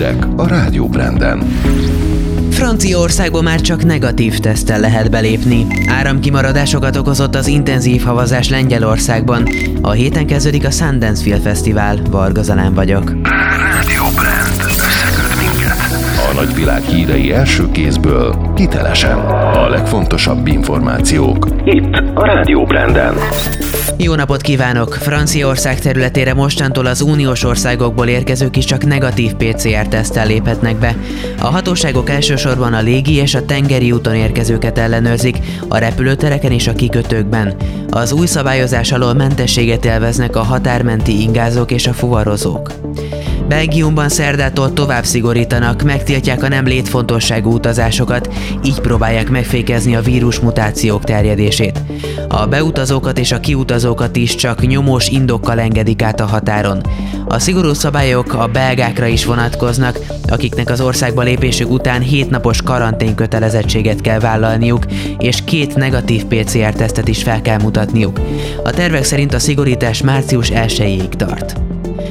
hírek a Rádió Branden. Franciaországban már csak negatív tesztel lehet belépni. Áramkimaradásokat okozott az intenzív havazás Lengyelországban. A héten kezdődik a Sundance Film Fesztivál. Varga Zalán vagyok. Rádió Brand. Összeköt minket. A nagyvilág hírei első kézből, hitelesen. A legfontosabb információk. Itt a Rádió Branden. Jó napot kívánok! Franciaország területére mostantól az uniós országokból érkezők is csak negatív PCR-tesztel léphetnek be. A hatóságok elsősorban a légi és a tengeri úton érkezőket ellenőrzik, a repülőtereken és a kikötőkben. Az új szabályozás alól mentességet élveznek a határmenti ingázók és a fuvarozók. Belgiumban szerdától tovább szigorítanak, megtiltják a nem létfontosságú utazásokat, így próbálják megfékezni a vírus mutációk terjedését. A beutazókat és a kiutazókat is csak nyomós indokkal engedik át a határon. A szigorú szabályok a belgákra is vonatkoznak, akiknek az országba lépésük után hétnapos karantén kötelezettséget kell vállalniuk, és két negatív PCR-tesztet is fel kell mutatniuk. A tervek szerint a szigorítás március 1-ig tart.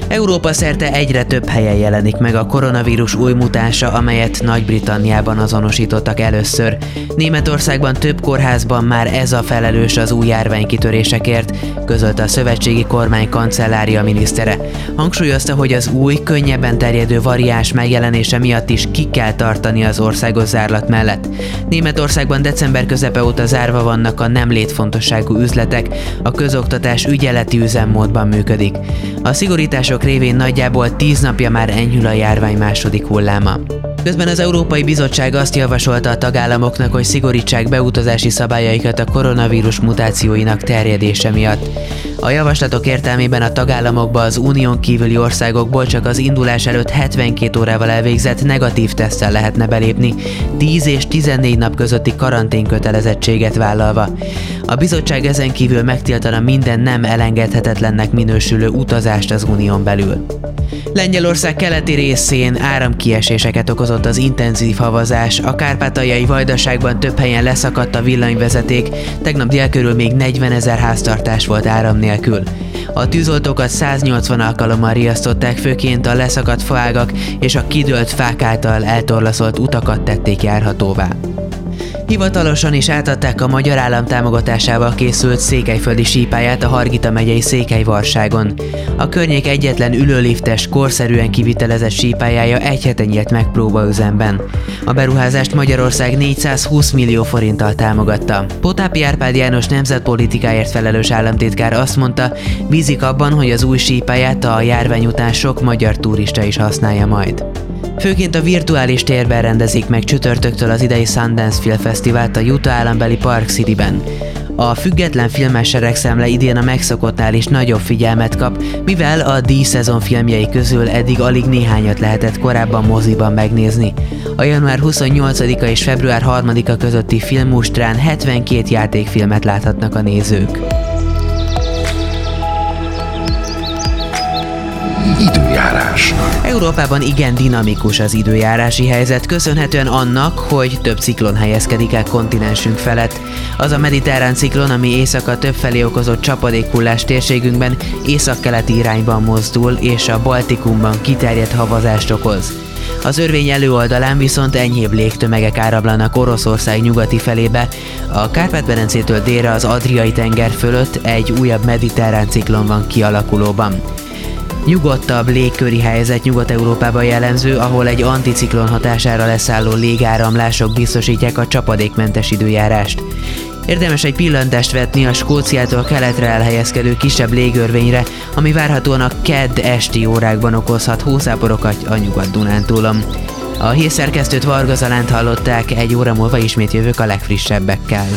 Európa szerte egyre több helyen jelenik meg a koronavírus új mutása, amelyet Nagy-Britanniában azonosítottak először. Németországban több kórházban már ez a felelős az új járványkitörésekért, közölte a szövetségi kormány kancellária minisztere. Hangsúlyozta, hogy az új, könnyebben terjedő variáns megjelenése miatt is ki kell tartani az országos zárlat mellett. Németországban december közepe óta zárva vannak a nem létfontosságú üzletek, a közoktatás ügyeleti üzemmódban működik. A szigorítások révén nagyjából 10 napja már enyhül a járvány második hulláma. Közben az Európai Bizottság azt javasolta a tagállamoknak, hogy szigorítsák beutazási szabályaikat a koronavírus mutációinak terjedése miatt. A javaslatok értelmében a tagállamokba az unión kívüli országokból csak az indulás előtt 72 órával elvégzett negatív tesztel lehetne belépni, 10 és 14 nap közötti karantén kötelezettséget vállalva. A bizottság ezen kívül megtiltana minden nem elengedhetetlennek minősülő utazást az unión belül. Lengyelország keleti részén áramkieséseket okozott az intenzív havazás, a kárpátaljai vajdaságban több helyen leszakadt a villanyvezeték, tegnap dél körül még 40 ezer háztartás volt áram nélkül. A tűzoltókat 180 alkalommal riasztották, főként a leszakadt faágak és a kidőlt fák által eltorlaszolt utakat tették járhatóvá. Hivatalosan is átadták a magyar állam támogatásával készült székelyföldi sípáját a Hargita megyei Székelyvarságon. A környék egyetlen ülőliftes, korszerűen kivitelezett sípájája egy hete nyílt meg próbaüzemben. A beruházást Magyarország 420 millió forinttal támogatta. Potápi Árpád János nemzetpolitikáért felelős államtitkár azt mondta, bízik abban, hogy az új sípáját a járvány után sok magyar turista is használja majd. Főként a virtuális térben rendezik meg csütörtöktől az idei Sundance Film Fesztivált a Utah állambeli Park City-ben. A független filmes seregszemle idén a megszokottnál is nagyobb figyelmet kap, mivel a díjszezon filmjei közül eddig alig néhányat lehetett korábban moziban megnézni. A január 28-a és február 3-a közötti filmmustrán 72 játékfilmet láthatnak a nézők. Időjárás. Európában igen dinamikus az időjárási helyzet, köszönhetően annak, hogy több ciklon helyezkedik el kontinensünk felett. Az a mediterrán ciklon, ami éjszaka többfelé okozott csapadékhullás térségünkben északkeleti irányban mozdul, és a Baltikumban kiterjedt havazást okoz. Az örvény előoldalán viszont enyhébb légtömegek áramlanak Oroszország nyugati felébe, a Kárpát-medencétől délre az Adriai tenger fölött egy újabb mediterrán ciklon van kialakulóban. Nyugodtabb légköri helyzet Nyugat-Európában jellemző, ahol egy anticiklon hatására leszálló légáramlások biztosítják a csapadékmentes időjárást. Érdemes egy pillantást vetni a Skóciától keletre elhelyezkedő kisebb légörvényre, ami várhatóan a kedd esti órákban okozhat hószáporokat a Nyugat-Dunántúlon. A hírszerkesztőt Varga Zalánt hallották, egy óra múlva ismét jövök a legfrissebbekkel.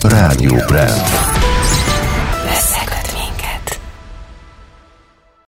Rádió Brand.